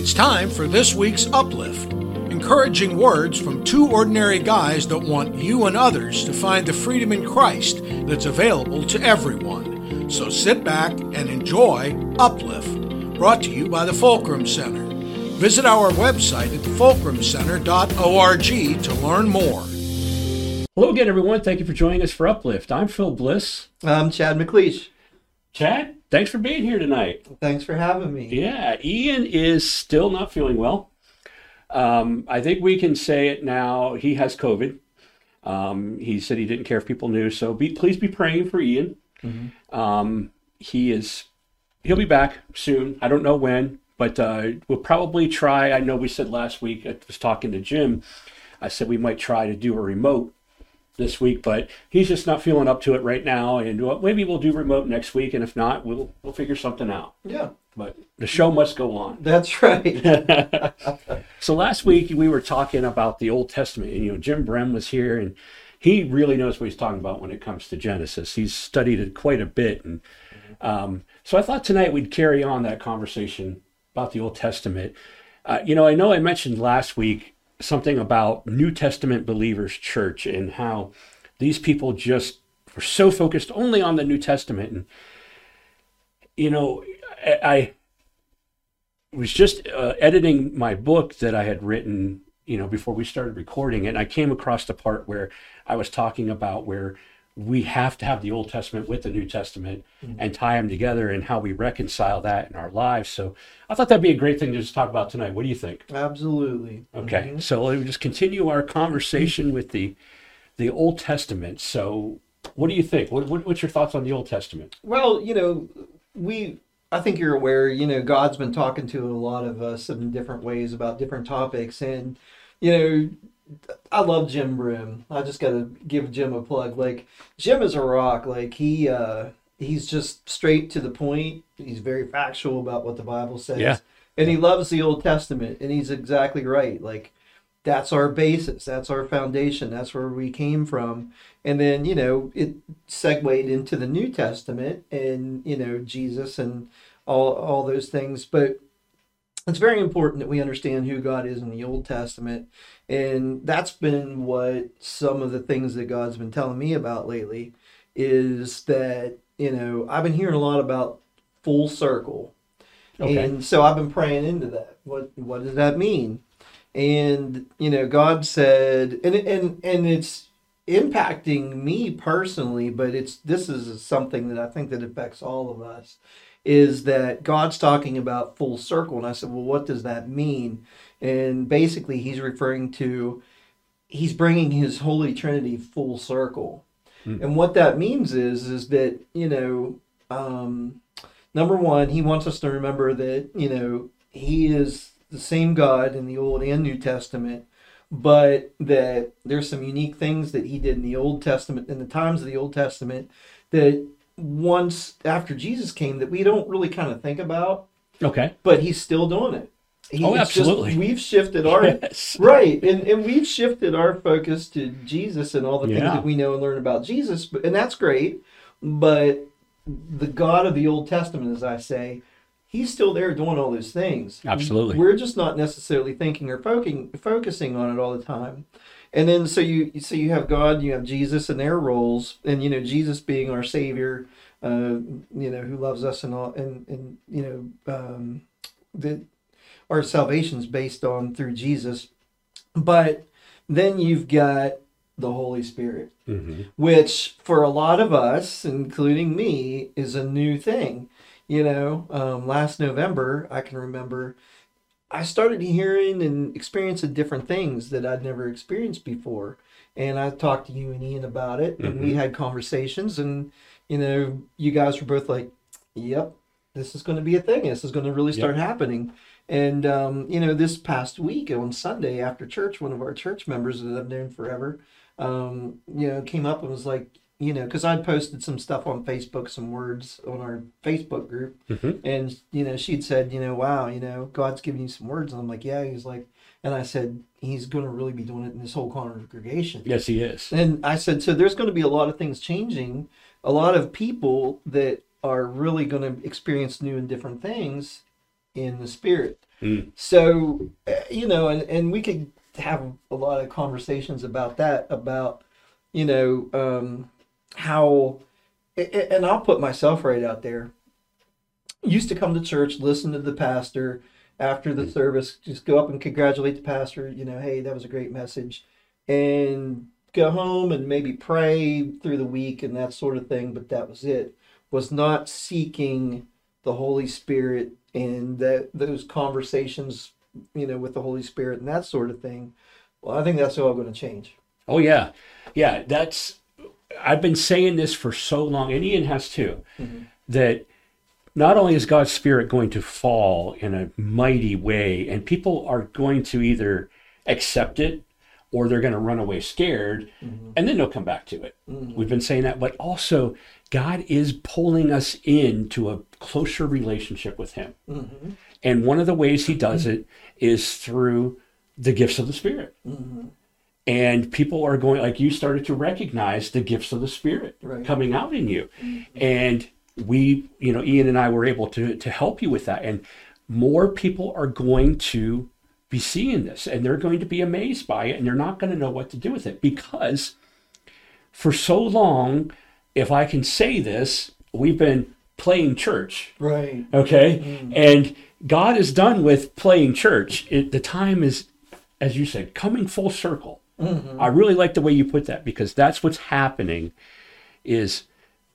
It's time for this week's Uplift. Encouraging words from two ordinary guys that want you and others to find the freedom in Christ that's available to everyone. So sit back and enjoy Uplift, brought to you by the Fulcrum Center. Visit our website at fulcrumcenter.org to learn more. Hello again, everyone. Thank you for joining us for Uplift. I'm Phil Bliss. I'm Chad McLeish. Chad, thanks for being here tonight. Thanks for having me. Yeah, Ian is still not feeling well. Um, I think we can say it now. He has COVID. Um, he said he didn't care if people knew. So be, please be praying for Ian. Mm-hmm. Um, he is, he'll be back soon. I don't know when, but uh, we'll probably try. I know we said last week, I was talking to Jim. I said we might try to do a remote this week, but he's just not feeling up to it right now. And maybe we'll do remote next week, and if not, we'll we'll figure something out. Yeah. But the show must go on. That's right. so last week we were talking about the Old Testament, and you know Jim Brem was here, and he really knows what he's talking about when it comes to Genesis. He's studied it quite a bit, and um, so I thought tonight we'd carry on that conversation about the Old Testament. Uh, you know, I know I mentioned last week something about New Testament believers church and how these people just were so focused only on the New Testament. And, you know, I, I was just uh, editing my book that I had written, you know, before we started recording, and I came across the part where I was talking about where we have to have the Old Testament with the New Testament mm-hmm. and tie them together and how we reconcile that in our lives. So I thought that'd be a great thing to just talk about tonight. What do you think? Absolutely. Okay. Mm-hmm. So let me just continue our conversation with the the Old Testament. So what do you think? What, what, what's your thoughts on the Old Testament? Well, you know, we I think you're aware, you know, God's been talking to a lot of us in different ways about different topics and you know, I love Jim Brim. I just got to give Jim a plug. Like Jim is a rock. Like he uh he's just straight to the point. He's very factual about what the Bible says. Yeah. And he loves the Old Testament and he's exactly right. Like that's our basis. That's our foundation. That's where we came from. And then, you know, it segued into the New Testament and, you know, Jesus and all all those things. But it's very important that we understand who God is in the Old Testament. And that's been what some of the things that God's been telling me about lately is that, you know, I've been hearing a lot about full circle. Okay. And so I've been praying into that. What what does that mean? And you know, God said and and and it's impacting me personally, but it's this is something that I think that affects all of us is that God's talking about full circle. And I said, well, what does that mean? And basically, he's referring to, he's bringing his Holy Trinity full circle. Mm. And what that means is, is that, you know, um, number one, he wants us to remember that, you know, he is the same God in the Old and New Testament, but that there's some unique things that he did in the Old Testament, in the times of the Old Testament, that once after Jesus came that we don't really kind of think about. Okay. But he's still doing it. He, oh, absolutely. Just, we've shifted our yes. right, and and we've shifted our focus to Jesus and all the things that we know and learn about Jesus, but, and that's great. But the God of the Old Testament, as I say, He's still there doing all those things. Absolutely. We're just not necessarily thinking or focusing focusing on it all the time and then so you so you have God, you have Jesus, and their roles, and you know Jesus being our Savior, uh, you know who loves us and all, and and you know um, that our salvation's based on through Jesus, but then you've got the Holy Spirit, mm-hmm. which for a lot of us, including me, is a new thing. You know, um, last November, I can remember I started hearing and experiencing different things that I'd never experienced before. And I talked to you and Ian about it, and mm-hmm. we had conversations. And you know, you guys were both like, "Yep, this is going to be a thing. This is going to really start yep. happening." And um, you know, this past week on Sunday after church, one of our church members that I've known forever, um, you know, came up and was like, you know, because I'd posted some stuff on Facebook, some words on our Facebook group, mm-hmm. and you know, she'd said, you know, wow, you know, God's giving you some words, and I'm like, yeah. He's like, and I said, he's going to really be doing it in this whole congregation. Yes, he is. And I said, so there's going to be a lot of things changing, a lot of people that are really going to experience new and different things in the spirit. Mm. So, uh, you know, and, and we could have a lot of conversations about that, about, you know, um, how, and I'll put myself right out there. Used to come to church, listen to the pastor after the service, just go up and congratulate the pastor, you know, hey, that was a great message. And go home and maybe pray through the week and that sort of thing, but that was it. Was not seeking the Holy Spirit and that those conversations, you know, with the Holy Spirit and that sort of thing. Well, I think that's all going to change. Oh yeah, yeah. That's I've been saying this for so long, and Ian has too. Mm-hmm. That not only is God's Spirit going to fall in a mighty way, and people are going to either accept it or they're going to run away scared, mm-hmm. and then they'll come back to it. Mm-hmm. We've been saying that, but also God is pulling us into a closer relationship with Him. Mm-hmm. And one of the ways He does it is through the gifts of the Spirit. Mm-hmm. And people are going like you started to recognize the gifts of the spirit Right. coming out in you. Mm-hmm. And we you know ian and i were able to to help you with that. And more people are going to be seeing this and they're going to be amazed by it and they're not going to know what to do with it because for so long if i can say this we've been playing church. Right. okay? Mm. And god is done with playing church. It, the time is as you said coming full circle. Mm-hmm. I really like the way you put that because that's what's happening is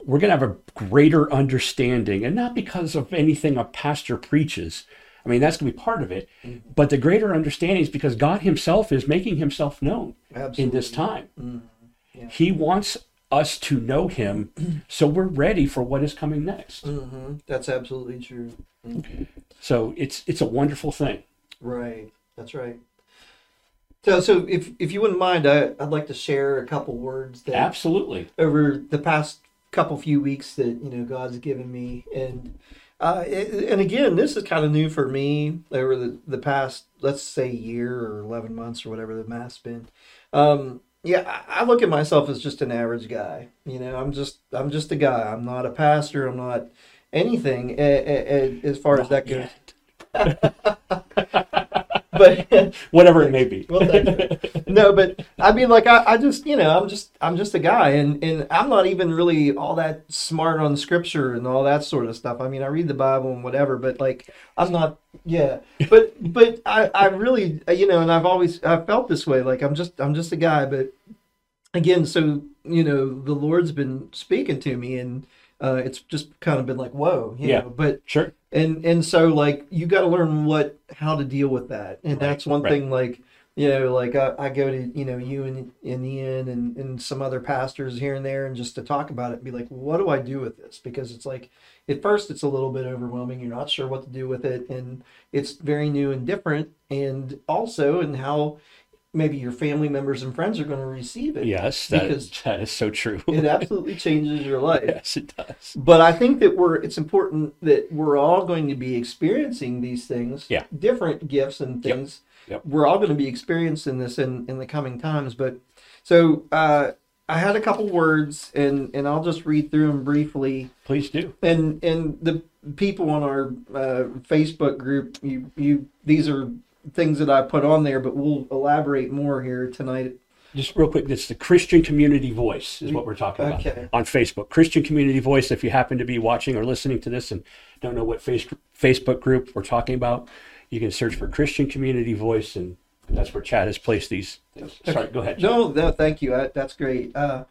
we're going to have a greater understanding and not because of anything a pastor preaches. I mean that's going to be part of it mm-hmm. but the greater understanding is because god himself is making himself known in this time. Mm-hmm. He wants us to know him so we're ready for what is coming next hmm That's absolutely true. so it's it's a wonderful thing Right. That's right. So, so if if you wouldn't mind, I, I'd like to share a couple words that absolutely over the past couple few weeks that you know God's given me, and uh, and again, this is kind of new for me over the the past let's say year or eleven months or whatever the math's been. Um, yeah, I, look at myself as just an average guy. You know, I'm just I'm just a guy. I'm not a pastor. I'm not anything a, a, a, as far as that goes. But whatever it may be well, no, but I mean, like, I, I just, you know, I'm just, I'm just a guy, and and I'm not even really all that smart on scripture and all that sort of stuff. I mean, I read the Bible and whatever, but like, I'm not, yeah. But but I, I really, uh, you know, and I've always, I felt this way. Like, I'm just, I'm just a guy. But again, so you know, the Lord's been speaking to me, and uh, it's just kind of been like, whoa, you Yeah. know. But sure and and so like you got to learn what how to deal with that and that's one right. thing like you know like I, I go to you know you and, and ian and, and some other pastors here and there and just to talk about it and be like what do i do with this because it's like at first it's a little bit overwhelming you're not sure what to do with it and it's very new and different and also and how maybe your family members and friends are going to receive it yes that because that is so true it absolutely changes your life yes it does but I think that we're it's important that we're all going to be experiencing these things, Yeah. different gifts and Yep. things. Yep. We're all going to be experiencing this in in the coming times. But so uh, I had a couple words, and and I'll just read through them briefly. please do And and the people on our uh, Facebook group, you you these are things that I put on there, but we'll elaborate more here tonight. just real quick it's the christian community voice is what we're talking about Okay. on facebook christian community voice if you happen to be watching or listening to this and don't know what face, facebook group we're talking about you can search for christian community voice and that's where chad has placed these things sorry go ahead Chad. No, no, thank you. I, that's great. Uh,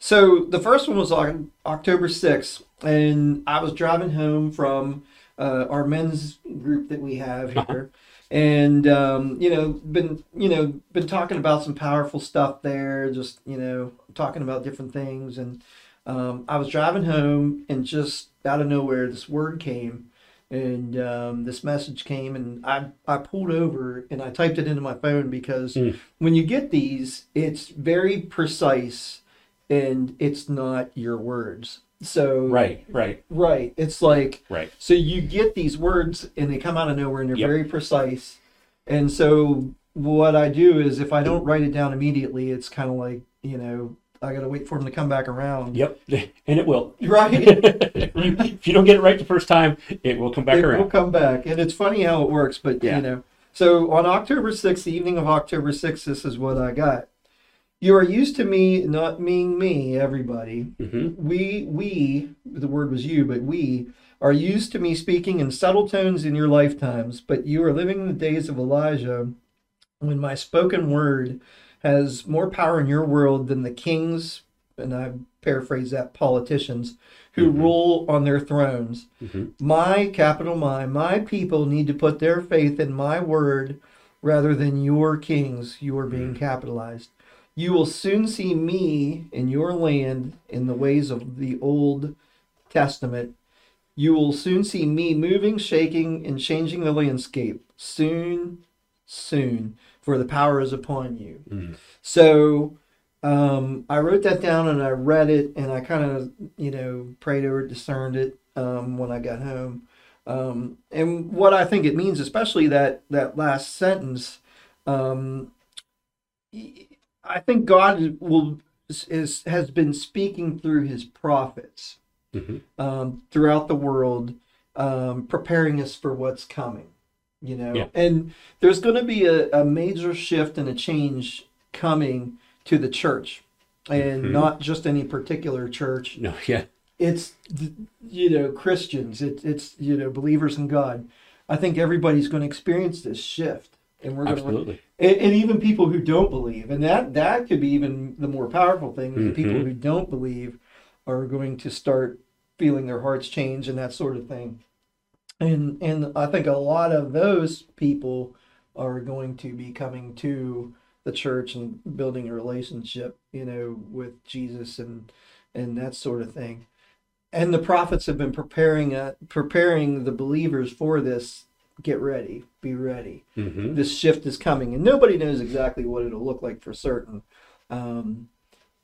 so the first one was on October 6th, and I was driving home from uh, our men's group that we have here. And um, you know, been you know, been talking about some powerful stuff there. Just you know, talking about different things. And um, I was driving home, and just out of nowhere, this word came, and um, this message came, and I I pulled over and I typed it into my phone because Mm. when you get these, it's very precise, and it's not your words. So right right right, it's like right so you get these words and they come out of nowhere and they're Yep. very precise. And so what I do is if I don't write it down immediately, it's kind of like, you know, I got to wait for them to come back around. Yep, and it will. Right. if you don't get it right the first time, it will come back it around. will come back, and it's funny how it works. But Yeah. you know, so on October sixth, the evening of October sixth, this is what I got. You are used to me not being me, everybody. hmm We, we, the word was you, but we are used to me speaking in subtle tones in your lifetimes, but you are living the days of Elijah when my spoken word has more power in your world than the kings, and I paraphrase that, politicians who Mhm. rule on their thrones. hmm My, capital my, my people need to put their faith in my word rather than your kings, you are being capitalized. You will soon see me in your land in the ways of the Old Testament. You will soon see me moving, shaking, and changing the landscape. Soon, soon, for the power is upon you. Mm. So um, I wrote that down and I read it and I kind of, you know, prayed over it, discerned it um, when I got home. Um, and what I think it means, especially that that last sentence, um, I think God will is has been speaking through His prophets hmm um, throughout the world, um, preparing us for what's coming. You know, Yeah. and there's going to be a, a major shift and a change coming to the church, and Mhm. not just any particular church. No, yeah, It's you know Christians. It, it's you know believers in God. I think everybody's going to experience this shift, and we're going to absolutely. and, and even people who don't believe and that that could be even the more powerful thing is the people Mhm. who don't believe are going to start feeling their hearts change and that sort of thing and and i think a lot of those people are going to be coming to the church and building a relationship you know with jesus and and that sort of thing and the prophets have been preparing uh, preparing the believers for this get ready be ready. Hmm this shift is coming and nobody knows exactly what it'll look like for certain. Um,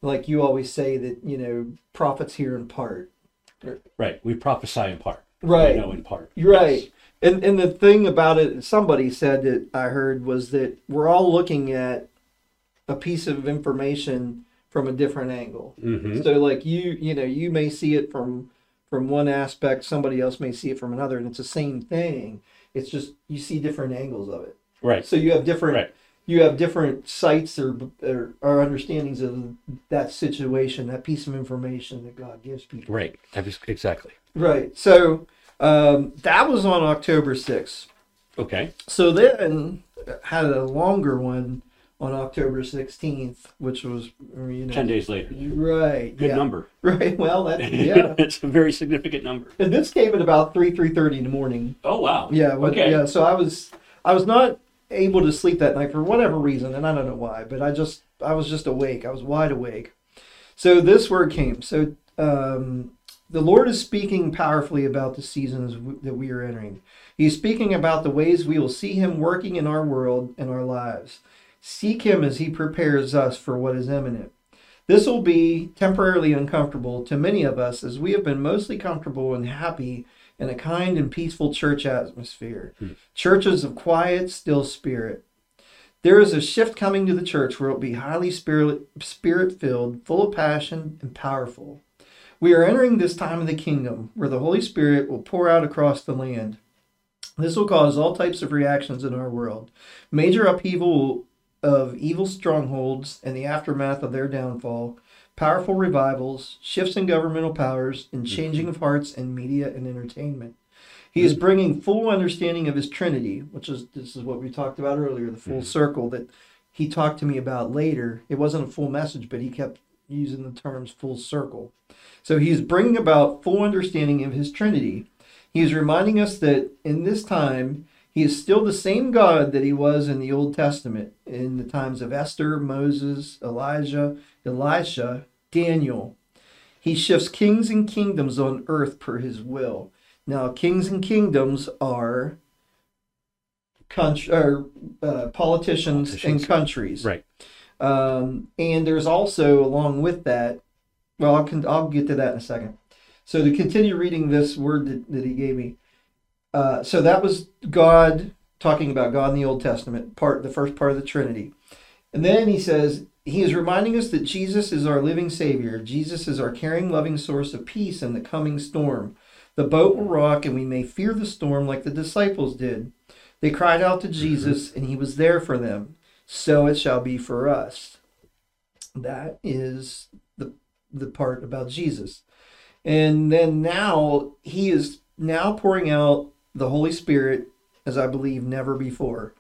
like you always say that you know prophets hear in part. Right, we prophesy in part. Right. We know in part. You're right. And and the thing about it somebody said that i heard was that we're all looking at a piece of information from a different angle. Hmm so like you you know you may see it from from one aspect somebody else may see it from another and it's the same thing it's just you see different angles of it Right. so you have different Right. you have different sights or, or or understandings of that situation that piece of information that god gives people Right. That is exactly. right so um, that was on october 6th Okay. so then had a longer one on october 16th which was you know Ten days later. right Good yeah. number. right well that yeah it's a very significant number. And this came at about three three thirty in the morning. Oh wow. Yeah, but, Okay. yeah. So I was I was not able to sleep that night for whatever reason, and I don't know why, but I just I was just awake. I was wide awake. So this word came. So um, the Lord is speaking powerfully about the seasons w- that we are entering. He's speaking about the ways we will see Him working in our world and our lives. Seek Him as He prepares us for what is imminent. This will be temporarily uncomfortable to many of us as we have been mostly comfortable and happy in a kind and peaceful church atmosphere. Hmm. Churches of quiet, still spirit. There is a shift coming to the church where it will be highly spirit spirit filled, full of passion, and powerful. We are entering this time of the kingdom where the Holy Spirit will pour out across the land. This will cause all types of reactions in our world. Major upheaval of evil strongholds and the aftermath of their downfall, powerful revivals, shifts in governmental powers, and mm-hmm. changing of hearts in media and entertainment. He is bringing full understanding of his Trinity, which is this is what we talked about earlier, the full mm-hmm. circle that he talked to me about later. It wasn't a full message, but he kept using the terms full circle. So he's bringing about full understanding of his Trinity. He is reminding us that in this time, he is still the same God that he was in the Old Testament, in the times of Esther, Moses, Elijah, Elisha, Daniel. He shifts kings and kingdoms on earth per his will. Now, kings and kingdoms are country, or, uh, politicians, Politicians. and countries. Right. Um, and there's also, along with that, well, I'll, con- I'll get to that in a second. So to continue reading this word that, that he gave me, uh, so that was God talking about God in the Old Testament, part the first part of the Trinity. And then he says, he is reminding us that Jesus is our living Savior. Jesus is our caring, loving source of peace in the coming storm. The boat will rock, and we may fear the storm like the disciples did. They cried out to Jesus, and he was there for them. So it shall be for us. That is the, the part about Jesus. And then now he is now pouring out the Holy Spirit as I believe never before.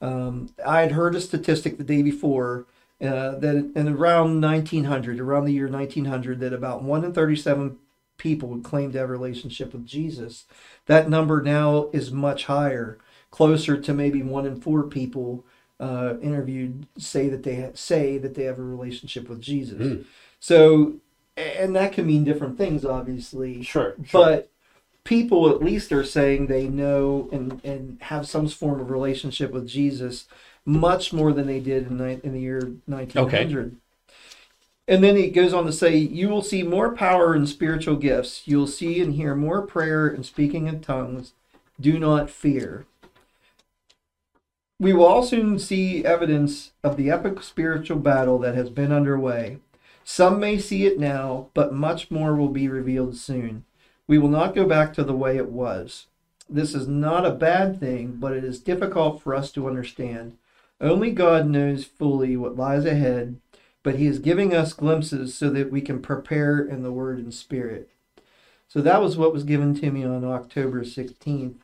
Um, I had heard a statistic the day before uh, that in around 1900, around the year 1900, that about 1 in 37 people would claim to have a relationship with Jesus. That number now is much higher, closer to maybe 1 in 4 people uh, interviewed say that they ha- say that they have a relationship with Jesus. Mm. So, and that can mean different things, obviously. Sure. But people at least are saying they know and, and have some form of relationship with Jesus much more than they did in, ni- in the year 1900. Okay. And then it goes on to say, You will see more power in spiritual gifts. You will see and hear more prayer and speaking in tongues. Do not fear. We will all soon see evidence of the epic spiritual battle that has been underway. Some may see it now, but much more will be revealed soon. We will not go back to the way it was. This is not a bad thing, but it is difficult for us to understand. Only God knows fully what lies ahead, but He is giving us glimpses so that we can prepare in the Word and Spirit. So that was what was given to me on October 16th.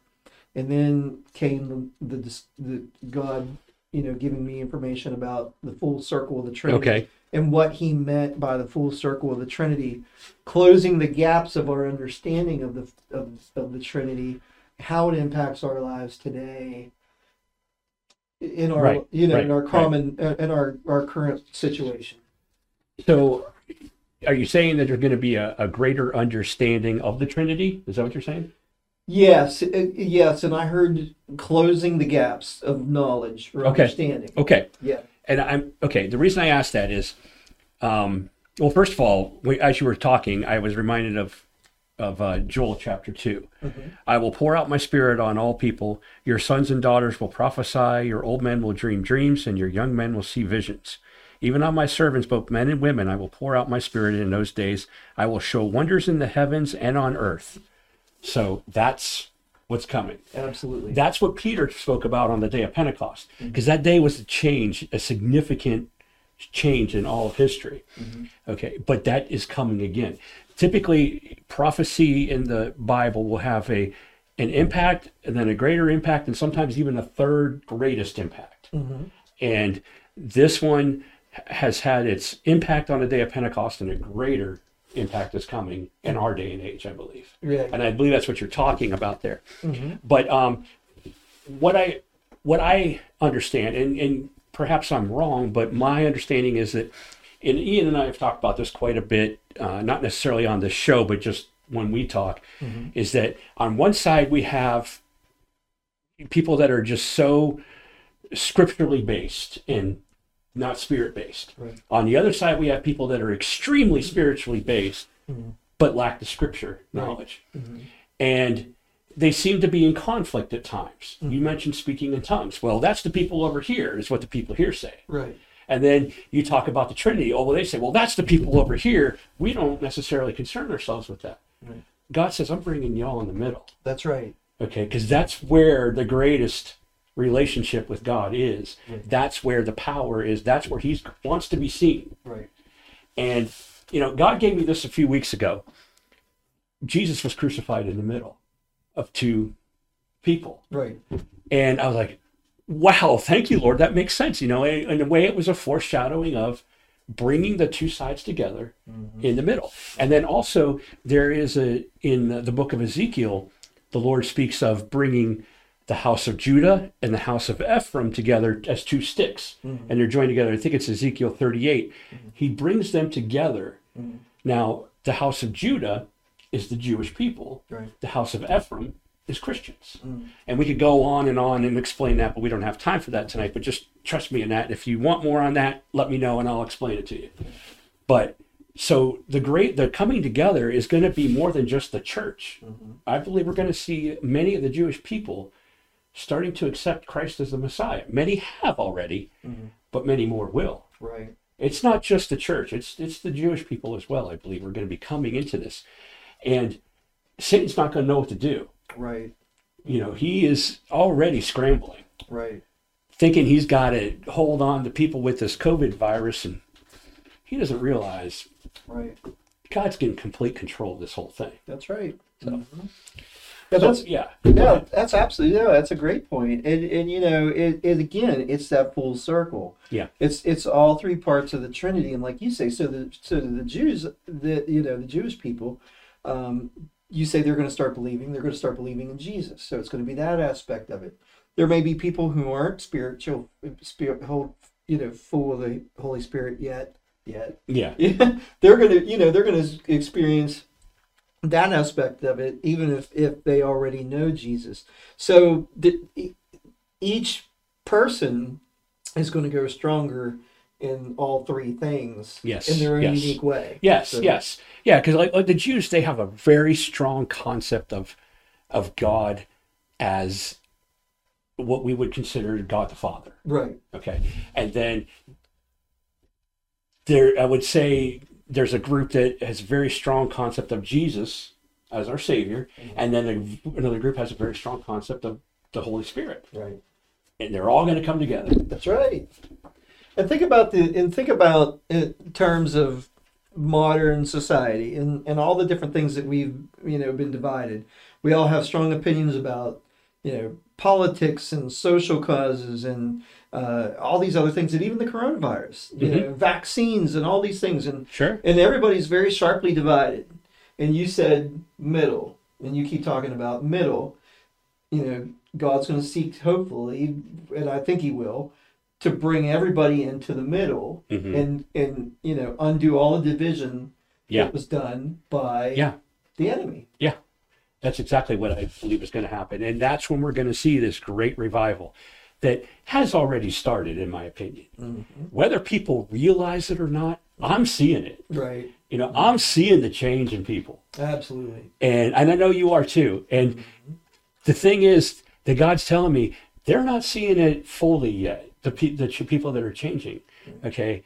And then came the, the, the God, you know, giving me information about the full circle of the Trinity Okay. And what he meant by the full circle of the Trinity, closing the gaps of our understanding of the of, of the Trinity, how it impacts our lives today, in our Right, you know right, in our common uh, in our our current situation. So, are you saying that there's going to be a, a greater understanding of the Trinity? Is that what you're saying? Yes, uh, yes, and I heard closing the gaps of knowledge or Okay. understanding. Okay. Yeah. And I'm okay. The reason I asked that is, um, well, first of all, we, as you were talking, I was reminded of of uh, Joel chapter 2 I will pour out my spirit on all people. Your sons and daughters will prophesy. Your old men will dream dreams, and your young men will see visions. Even on my servants, both men and women, I will pour out my spirit in those days. I will show wonders in the heavens and on earth. So that's what's coming. Absolutely. That's what Peter spoke about on the day of Pentecost, mm-hmm. because that day was a change, a significant change in all of history. Mm-hmm. Okay, but that is coming again. Typically, prophecy in the Bible will have a an impact, and then a greater impact, and sometimes even a third greatest impact. Mm-hmm. And this one has had its impact on the day of Pentecost, and a greater impact is coming in our day and age, I believe. And I believe that's what you're talking about there. But um, what I what I understand, and, and perhaps I'm wrong, but my understanding is that, and Ian and I have talked about this quite a bit, uh, not necessarily on this show, but just when we talk, is that on one side we have people that are just so scripturally based and not spirit based. Right. On the other side, we have people that are extremely spiritually based, mm-hmm. but lack the scripture knowledge. Mm-hmm. And they seem to be in conflict at times. Mm-hmm. You mentioned speaking in tongues. Well, that's the people over here, is what the people here say. Right. And then you talk about the Trinity. Oh, well, they say, well, that's the people over here. We don't necessarily concern ourselves with that. Right. God says, I'm bringing y'all in the middle. That's right. Okay, because that's where the greatest relationship with God is. Right. That's where the power is. That's where He wants to be seen. Right. And, you know, God gave me this a few weeks ago. Jesus was crucified in the middle of two people. Right. And I was like, wow, thank you, Lord. That makes sense. You know, in in a way, it was a foreshadowing of bringing the two sides together mm-hmm. in the middle. And then also, there is a, in the book of Ezekiel, the Lord speaks of bringing the house of Judah and the house of Ephraim together as two sticks, mm-hmm. and they're joined together. I think it's Ezekiel 38. Mm-hmm. He brings them together. Mm-hmm. Now, the house of Judah is the Jewish people, Right. the house of Ephraim is Christians. And we could go on and on and explain that, but we don't have time for that tonight. But just trust me in that. If you want more on that, let me know and I'll explain it to you. But so the great the coming together is going to be more than just the church. I believe we're going to see many of the Jewish people starting to accept Christ as the Messiah. Many have already, mm-hmm. but many more will. Right. It's not just the church; it's it's the Jewish people as well. I believe we are going to be coming into this, and Satan's not going to know what to do. Right. You know, he is already scrambling, Right. thinking he's got to hold on to people with this COVID virus, and he doesn't realize Right. God's getting complete control of this whole thing. That's right. So, mm-hmm. Mhm. Yeah, so, that's yeah, yeah, that's absolutely yeah, that's a great point. And and you know, it, it again, it's that full circle. Yeah. It's it's all three parts of the Trinity, and like you say, so the so the Jews, the you know the Jewish people, um, you say they're going to start believing, they're going to start believing in Jesus. So it's going to be that aspect of it. There may be people who aren't spiritual, spirit, whole, you know, full of the Holy Spirit yet, yet. yeah, Yeah, they're gonna, you know, they're gonna experience that aspect of it, even if if they already know Jesus. So the, each person is going to go stronger in all three things Yes, in their own yes. unique way. yes, So- yes, yeah. Because like, like the Jews, they have a very strong concept of of God as what we would consider God the Father. Right. Okay, and then there, I would say there's a group that has a very strong concept of Jesus as our Savior, mm-hmm. and then a, another group has a very strong concept of the Holy Spirit, Right. and they're all going to come together. That's right. And think about the and think about in terms of modern society and, and all the different things that we've you know been divided. We all have strong opinions about you know politics and social causes and uh, all these other things, and even the coronavirus, you know, vaccines and all these things, and Sure. and everybody's very sharply divided. And you said middle, and you keep talking about middle. You know, God's going to seek, hopefully, and I think He will, to bring everybody into the middle Mhm. and and you know undo all the division Yeah. that was done by Yeah. the enemy. Yeah. That's exactly what I believe is going to happen. And that's when we're going to see this great revival that has already started, in my opinion. Mm-hmm. Whether people realize it or not, I'm seeing it. Right. You know, I'm seeing the change in people. Absolutely. And, and I know you are too. And mm-hmm. the thing is that God's telling me they're not seeing it fully yet, the, pe- the ch- people that are changing. Mm-hmm. Okay.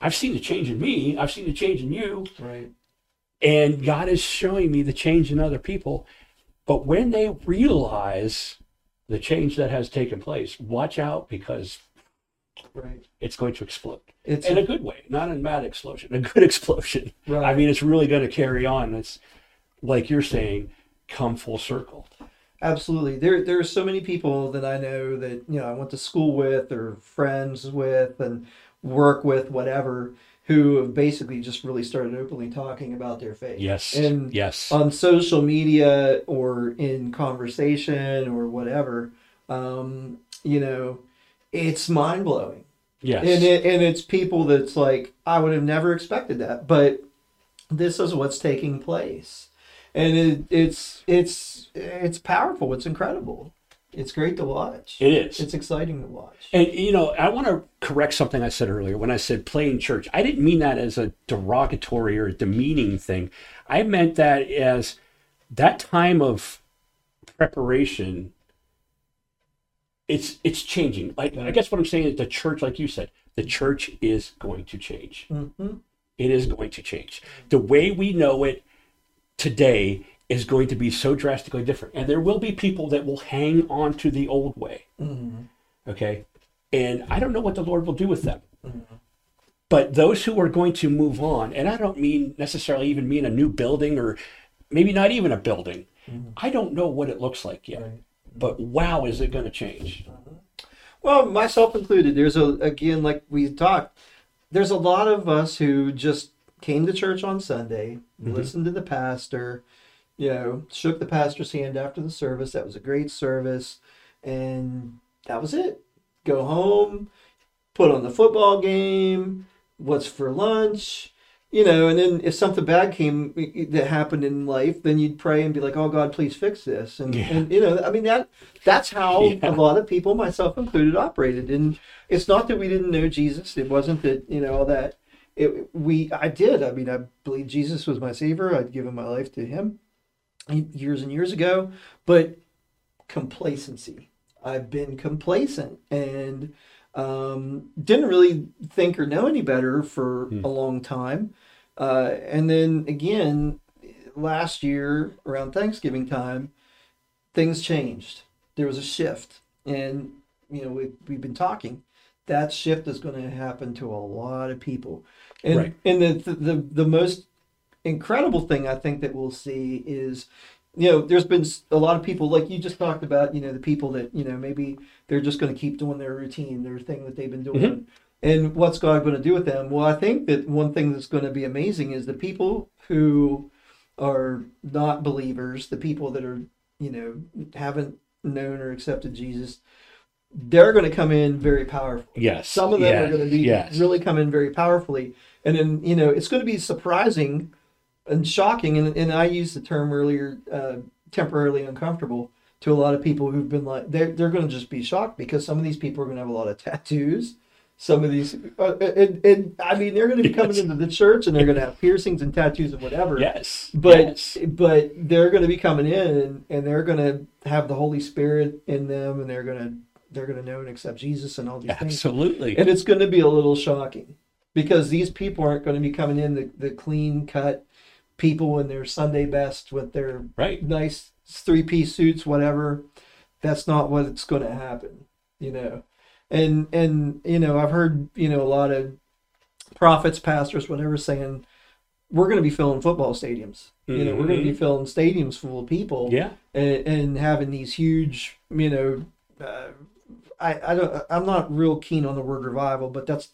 I've seen the change in me, I've seen the change in you. Right. And God is showing me the change in other people. But when they realize the change that has taken place, watch out because Right. it's going to explode It's in a good way, not a mad explosion, a good explosion. Right. I mean, it's really going to carry on. It's like you're saying, come full circle. Absolutely. There there are so many people that I know that, you know, I went to school with or friends with and work with, whatever, who have basically just really started openly talking about their faith. Yes. And yes. on social media or in conversation or whatever, um, you know, it's mind blowing. yes. And it, and it's people that's like I would have never expected that, but this is what's taking place, and it, it's it's it's powerful. It's incredible. It's great to watch. it is. It's exciting to watch. And you know, I want to correct something I said earlier when I said playing church. I didn't mean that as a derogatory or demeaning thing. I meant that as that time of preparation. It's it's changing. Like I guess what I'm saying is the church, like you said, the church is going to change. hmm It is going to change. The way we know it today is going to be so drastically different, and there will be people that will hang on to the old way. Hmm okay? And i don't know what the lord will do with them. Mm-hmm. But those who are going to move on and i don't mean necessarily even mean a new building or maybe not even a building. Mm-hmm. I don't know what it looks like yet. Right. but wow is it going to change mm-hmm. Well, myself included. There's a again, like we talked. There's a lot of us who just came to church on Sunday, listened to the pastor, you know, shook the pastor's hand after the service. That was a great service, and that was it. Go home, put on the football game. What's for lunch? You know, and then if something bad came that happened in life, then you'd pray and be like, "Oh God, please fix this." And, Yeah. and you know, I mean that that's how Yeah. a lot of people, myself included, operated. And it's not that we didn't know Jesus. It wasn't that you know all that. It we I did. I mean, I believe Jesus was my savior. I'd given my life to Him years and years ago. But complacency I've been complacent and um, didn't really think or know any better for a long time. Uh, and then again, last year around Thanksgiving time, things changed. There was a shift, and you know we we've been talking. That shift is going to happen to a lot of people, and Right. and the, the the the most incredible thing I think that we'll see is, you know, there's been a lot of people like you just talked about. You know, the people that you know maybe they're just going to keep doing their routine, their thing that they've been doing. Mm-hmm. And what's God going to do with them? Well, I think that one thing that's going to be amazing is the people who are not believers, the people that are, you know, haven't known or accepted Jesus, they're going to come in very powerful. Yes. Some of them Yeah. are going to be Yes. really come in very powerfully. And then, you know, it's going to be surprising and shocking. And, and I used the term earlier, uh, temporarily uncomfortable to a lot of people who've been like, they're, they're going to just be shocked because some of these people are going to have a lot of tattoos. Some of these, uh, and, and I mean, they're going to be coming Yes. into the church and they're going to have piercings and tattoos and whatever Yes. but yes. but they're going to be coming in and, and they're going to have the Holy Spirit in them and they're going to they're going to know and accept Jesus and all these things absolutely. and it's going to be a little shocking because these people aren't going to be coming in the, the clean cut people in their Sunday best with their right. nice three piece suits whatever that's not what's going to happen you know and and you know I've heard you know a lot of prophets pastors whatever saying we're going to be filling football stadiums you know we're going to be filling stadiums full of people Yeah. and, and having these huge you know uh, I, I don't I'm not real keen on the word revival but that's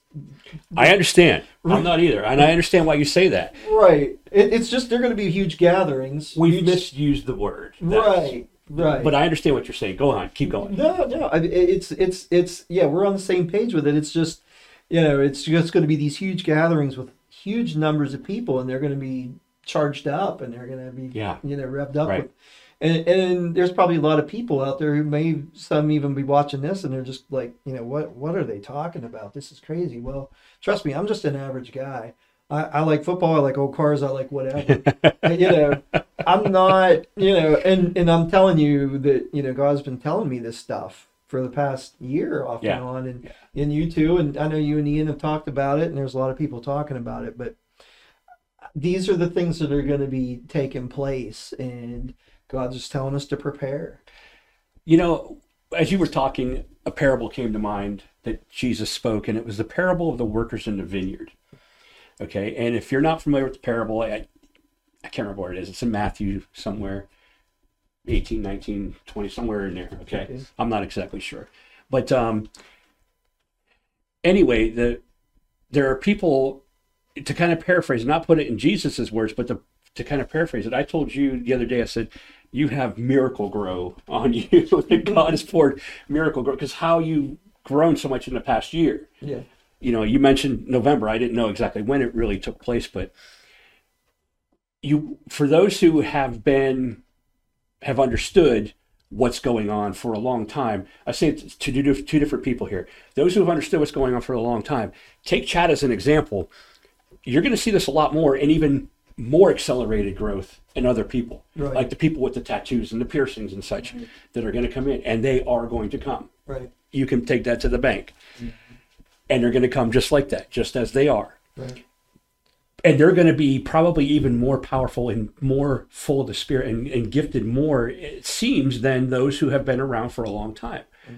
I understand. I'm not either, and I understand why you say that. right it, it's just they're going to be huge gatherings We've huge- misused the word. That's- right right But I understand what you're saying. Go on. Keep going. No, no, I, it's it's it's yeah, we're on the same page with it. It's just you know, it's just going to be these huge gatherings with huge numbers of people, and they're going to be charged up, and they're going to be Yeah. you know revved up. Right. With, and and there's probably a lot of people out there who may some even be watching this, and they're just like, you know, what what are they talking about? This is crazy. Well, trust me, I'm just an average guy. I, I like football. I like old cars. I like whatever. You know, I'm not, you know, and and I'm telling you that you know God's been telling me this stuff for the past year off Yeah. and on, and Yeah. and you too, and I know you and Ian have talked about it, and there's a lot of people talking about it, but these are the things that are going to be taking place, and God's just telling us to prepare. You know, as you were talking, a parable came to mind that Jesus spoke, and it was the parable of the workers in the vineyard. Okay, and if you're not familiar with the parable, I, I can't remember where it is. It's in Matthew somewhere, 18, 19, 20, somewhere in there. Okay, Okay. I'm not exactly sure, but um, anyway, the there are people to kind of paraphrase, not put it in Jesus's words, but to to kind of paraphrase it. I told you the other day. I said you have Miracle-Gro on you. that God mm-hmm. has poured Miracle-Gro because how you've grown so much in the past year Yeah, you know, you mentioned November. I didn't know exactly when it really took place, but you, for those who have been, have understood what's going on for a long time, I say it to two two different people here. Those who have understood what's going on for a long time, take Chad as an example. You're going to see this a lot more and even more accelerated growth in other people, Right. like the people with the tattoos and the piercings and such that are going to come in, and they are going to come right, you can take that to the bank. Mm-hmm. And they're going to come just like that, just as they are. right, And they're going to be probably even more powerful and more full of the spirit and, and gifted more, it seems, than those who have been around for a long time. Mm.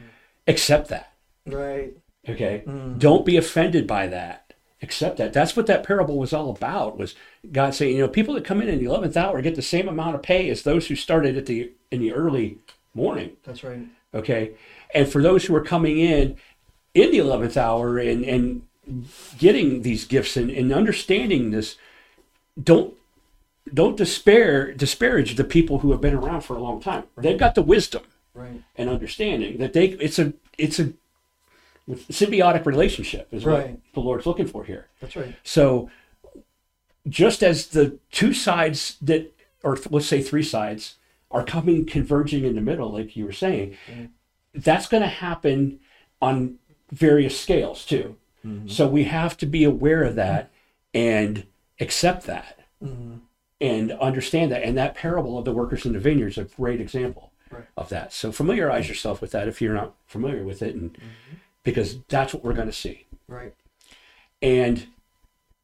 Accept that. right. Okay. Mm. Don't be offended by that. Accept that. That's what that parable was all about. Was God saying, you know, people that come in in the eleventh hour get the same amount of pay as those who started at the in the early morning That's right. okay and for those who are coming in in the 11th hour and and getting these gifts and, and understanding this don't don't despair disparage the people who have been around for a long time they've got the wisdom Right. and understanding that they it's a it's a symbiotic relationship is what the lord's looking for here That's right. so just as the two sides that, or let's say three sides, are coming converging in the middle, like you were saying, mm-hmm. that's going to happen on various scales too. Mm-hmm. So we have to be aware of that and accept that mm-hmm. and understand that. And that parable of the workers in the vineyard is a great example. Right. of that. So familiarize yourself with that if you're not familiar with it, and because that's what we're going to see. Right. And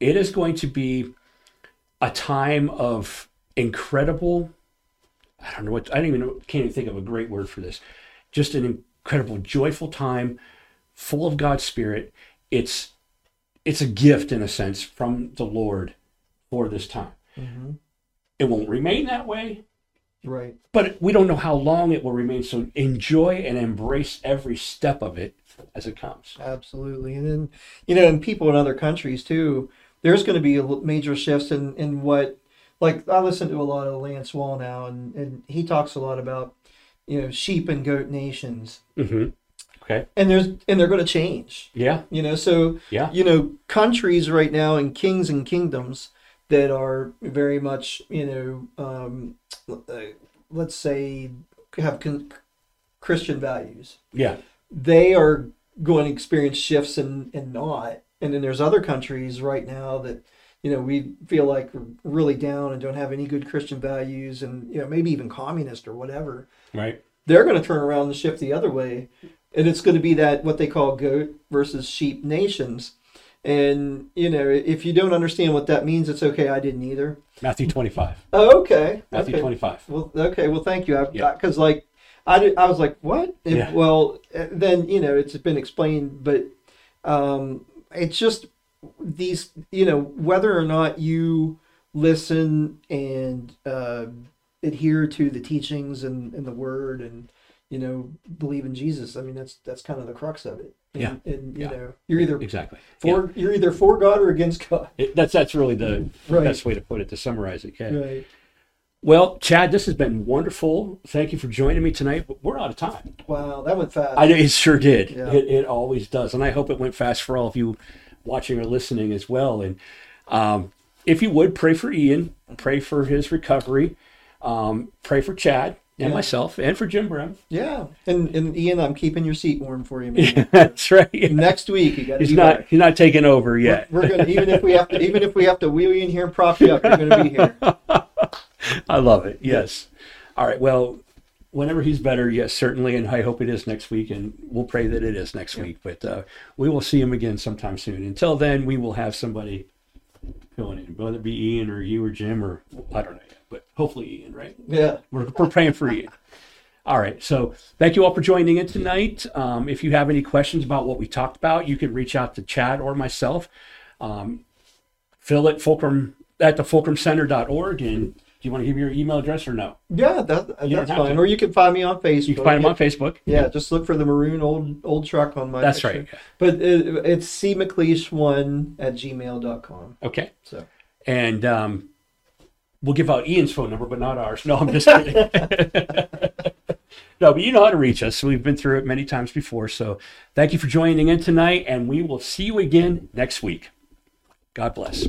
it is going to be a time of incredible, I don't know what, I don't even know, can't even think of a great word for this. Just an incredible, joyful time, full of God's Spirit. It's, it's a gift in a sense from the Lord for this time. Mm-hmm. It won't remain that way, Right. but we don't know how long it will remain. So enjoy and embrace every step of it as it comes. Absolutely. And then, you know, and people in other countries too, there's going to be major shifts in, in what, like, I listen to a lot of Lance Wallnau, and, and he talks a lot about, you know, sheep and goat nations. hmm Okay. And there's, and they're going to change, Yeah. you know, so, Yeah. you know, countries right now and kings and kingdoms that are very much, you know, um, uh, let's say have con- Christian values Yeah. they are going to experience shifts and, and not. And then there's other countries right now that, you know, we feel like we're really down and don't have any good Christian values and, you know, maybe even communist or whatever. Right. They're going to turn around and shift the other way. And it's going to be that what they call goat versus sheep nations. And, you know, if you don't understand what that means, it's okay. I didn't either. Matthew 25. Oh, okay. Matthew okay. 25. Well, okay. Well, thank you. Yeah. Because like, I did, I was like, what? And, Yeah. Well, uh, then you know it's been explained, but um, it's just these. You know, whether or not you listen and uh, adhere to the teachings and, and the word and you know believe in Jesus. I mean, that's that's kind of the crux of it. And, Yeah. And you Yeah. know, you're either Exactly. for you're either for God or against God. It, that's that's really the Right. best way to put it to summarize it. Okay. Right. Well, Chad, this has been wonderful. Thank you for joining me tonight. But we're out of time. Wow, that went fast. I it sure did. Yeah. It, it always does, and I hope it went fast for all of you watching or listening as well. And um, if you would pray for Ian, pray for his recovery, um, pray for Chad and Yeah. myself, and for Jim Brem. Yeah, and and Ian, I'm keeping your seat warm for you. Man. that's right. Next week, you got He's not back. he's not taking over yet. We're gonna even if we have to even if we have to wheel you in here and prop you up, you're gonna be here. I love it. Yes. All right. Well, whenever he's better, yes, certainly, and I hope it is next week, and we'll pray that it is next week. But uh, we will see him again sometime soon. Until then, we will have somebody filling in, whether it be Ian or you or Jim or I don't know, but hopefully Ian, right? Yeah. We're, we're praying for Ian. All right. So thank you all for joining in tonight. Um, if you have any questions about what we talked about, you can reach out to Chad or myself. Um, Phil at Fulcrum at the fulcrumcenter.org. And do you want to give your email address or no? Yeah, that, that's fine. to. Or you can find me on Facebook. You can find him on Facebook. Yeah, just look for the maroon old old truck on my. That's picture. right. But it, it's cmcleish1 at gmail.com. Okay. So And um, we'll give out Ian's phone number, but not ours. No, I'm just kidding. no, but you know how to reach us. We've been through it many times before. So thank you for joining in tonight, and we will see you again next week. God bless.